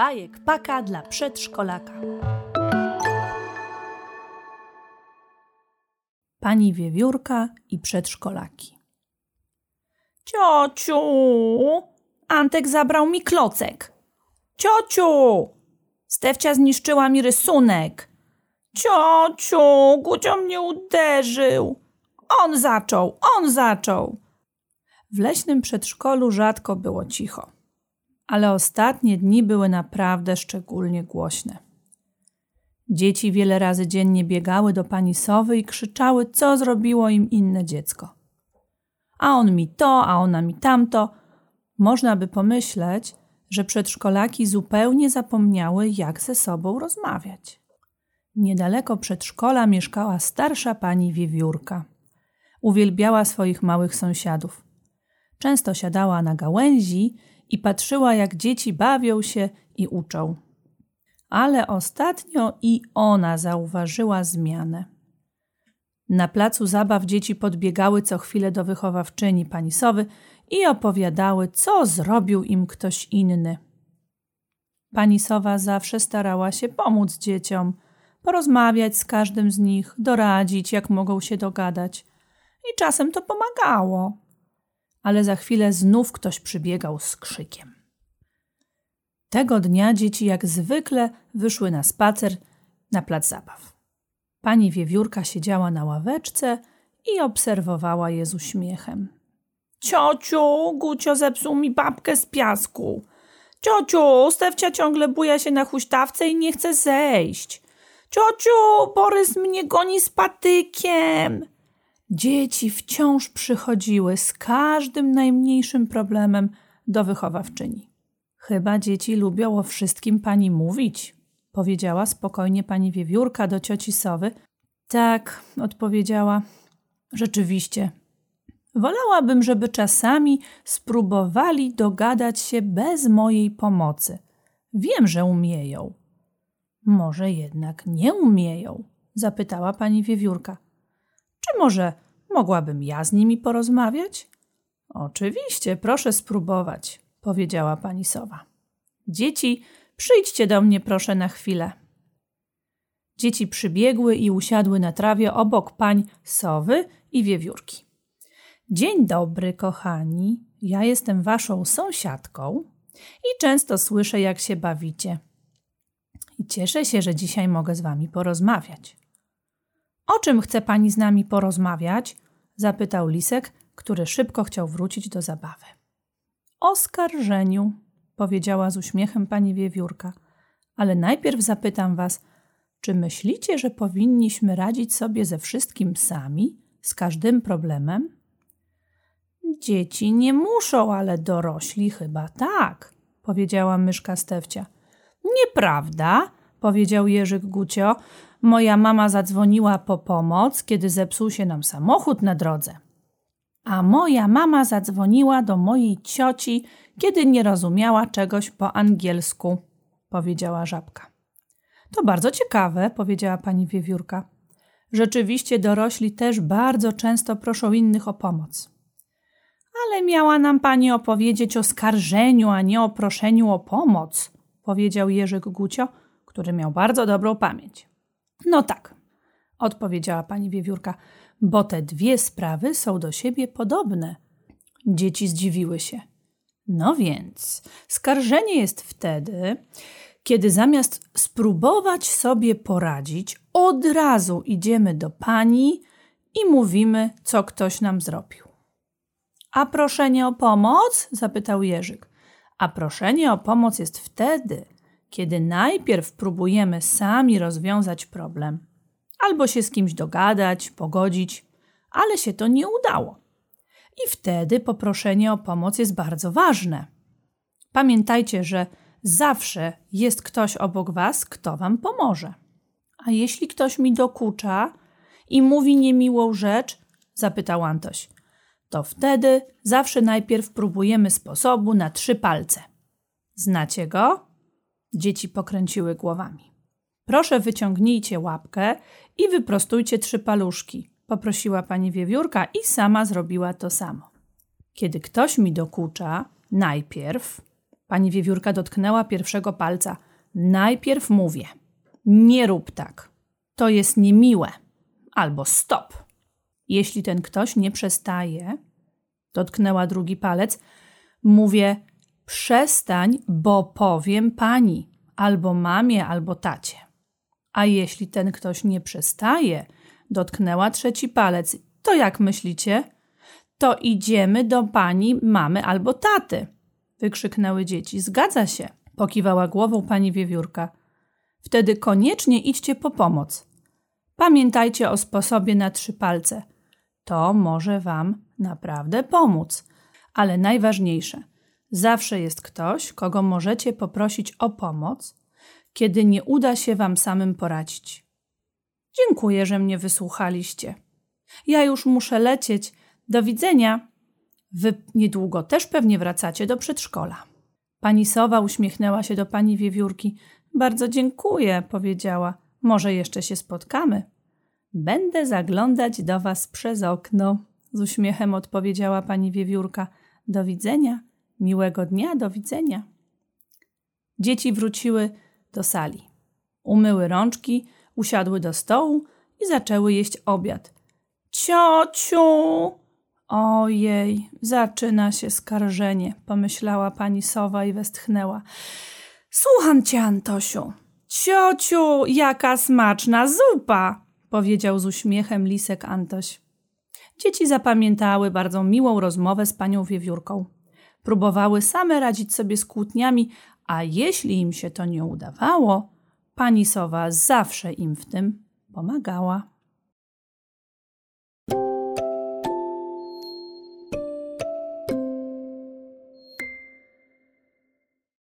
bajek paka dla przedszkolaka. Pani Wiewiórka i przedszkolaki. Ciociu, Antek zabrał mi klocek. Ciociu, Stefcia zniszczyła mi rysunek. Ciociu, Gucio mnie uderzył. On zaczął, on zaczął. W leśnym przedszkolu rzadko było cicho ale ostatnie dni były naprawdę szczególnie głośne. Dzieci wiele razy dziennie biegały do pani Sowy i krzyczały, co zrobiło im inne dziecko. A on mi to, a ona mi tamto. Można by pomyśleć, że przedszkolaki zupełnie zapomniały, jak ze sobą rozmawiać. Niedaleko przedszkola mieszkała starsza pani wiewiórka. Uwielbiała swoich małych sąsiadów. Często siadała na gałęzi i patrzyła, jak dzieci bawią się i uczą. Ale ostatnio i ona zauważyła zmianę. Na placu zabaw dzieci podbiegały co chwilę do wychowawczyni pani Sowy i opowiadały, co zrobił im ktoś inny. Pani Sowa zawsze starała się pomóc dzieciom, porozmawiać z każdym z nich, doradzić, jak mogą się dogadać. I czasem to pomagało ale za chwilę znów ktoś przybiegał z krzykiem. Tego dnia dzieci jak zwykle wyszły na spacer na plac zabaw. Pani wiewiórka siedziała na ławeczce i obserwowała je z uśmiechem. Ciociu, Gucio zepsuł mi babkę z piasku. Ciociu, Stefcia ciągle buja się na huśtawce i nie chce zejść. Ciociu, Borys mnie goni z patykiem. Dzieci wciąż przychodziły z każdym najmniejszym problemem do wychowawczyni. Chyba dzieci lubią o wszystkim pani mówić, powiedziała spokojnie pani wiewiórka do cioci Sowy. Tak, odpowiedziała. Rzeczywiście. Wolałabym, żeby czasami spróbowali dogadać się bez mojej pomocy. Wiem, że umieją. Może jednak nie umieją? zapytała pani wiewiórka. Czy może mogłabym ja z nimi porozmawiać? Oczywiście, proszę spróbować, powiedziała pani sowa. Dzieci, przyjdźcie do mnie proszę na chwilę. Dzieci przybiegły i usiadły na trawie obok pań sowy i wiewiórki. Dzień dobry, kochani. Ja jestem waszą sąsiadką i często słyszę, jak się bawicie. I cieszę się, że dzisiaj mogę z wami porozmawiać. O czym chce pani z nami porozmawiać? zapytał Lisek, który szybko chciał wrócić do zabawy. O skarżeniu, powiedziała z uśmiechem pani wiewiórka. Ale najpierw zapytam was, czy myślicie, że powinniśmy radzić sobie ze wszystkim sami, z każdym problemem? Dzieci nie muszą, ale dorośli chyba tak, powiedziała myszka Stefcia. Nieprawda, powiedział Jerzyk Gucio. Moja mama zadzwoniła po pomoc, kiedy zepsuł się nam samochód na drodze. A moja mama zadzwoniła do mojej cioci, kiedy nie rozumiała czegoś po angielsku, powiedziała żabka. To bardzo ciekawe, powiedziała pani wiewiórka. Rzeczywiście dorośli też bardzo często proszą innych o pomoc. Ale miała nam pani opowiedzieć o skarżeniu, a nie o proszeniu o pomoc, powiedział Jerzyk Gucio, który miał bardzo dobrą pamięć. No tak, odpowiedziała pani wiewiórka, bo te dwie sprawy są do siebie podobne. Dzieci zdziwiły się. No więc, skarżenie jest wtedy, kiedy zamiast spróbować sobie poradzić, od razu idziemy do pani i mówimy, co ktoś nam zrobił. A proszenie o pomoc? zapytał Jerzyk. A proszenie o pomoc jest wtedy, kiedy najpierw próbujemy sami rozwiązać problem, albo się z kimś dogadać, pogodzić, ale się to nie udało. I wtedy poproszenie o pomoc jest bardzo ważne. Pamiętajcie, że zawsze jest ktoś obok Was, kto Wam pomoże. A jeśli ktoś mi dokucza i mówi niemiłą rzecz, zapytał Antoś, to wtedy zawsze najpierw próbujemy sposobu na trzy palce. Znacie go? Dzieci pokręciły głowami. Proszę wyciągnijcie łapkę i wyprostujcie trzy paluszki, poprosiła pani wiewiórka i sama zrobiła to samo. Kiedy ktoś mi dokucza, najpierw Pani wiewiórka dotknęła pierwszego palca. Najpierw mówię: Nie rób tak. To jest niemiłe. Albo stop. Jeśli ten ktoś nie przestaje, dotknęła drugi palec, mówię: Przestań, bo powiem pani, albo mamie, albo tacie. A jeśli ten ktoś nie przestaje, dotknęła trzeci palec, to jak myślicie? To idziemy do pani, mamy albo taty. Wykrzyknęły dzieci. Zgadza się, pokiwała głową pani wiewiórka. Wtedy koniecznie idźcie po pomoc. Pamiętajcie o sposobie na trzy palce. To może wam naprawdę pomóc. Ale najważniejsze, zawsze jest ktoś, kogo możecie poprosić o pomoc, kiedy nie uda się wam samym poradzić. Dziękuję, że mnie wysłuchaliście. Ja już muszę lecieć. Do widzenia. Wy niedługo też pewnie wracacie do przedszkola. Pani Sowa uśmiechnęła się do pani wiewiórki. Bardzo dziękuję, powiedziała. Może jeszcze się spotkamy. Będę zaglądać do was przez okno. Z uśmiechem odpowiedziała pani wiewiórka. Do widzenia. Miłego dnia, do widzenia. Dzieci wróciły do sali. Umyły rączki, usiadły do stołu i zaczęły jeść obiad. Ciociu! Ojej, zaczyna się skarżenie, pomyślała pani sowa i westchnęła. Słucham cię, Antosiu. Ciociu, jaka smaczna zupa! powiedział z uśmiechem lisek Antoś. Dzieci zapamiętały bardzo miłą rozmowę z panią wiewiórką. Próbowały same radzić sobie z kłótniami, a jeśli im się to nie udawało, pani sowa zawsze im w tym pomagała.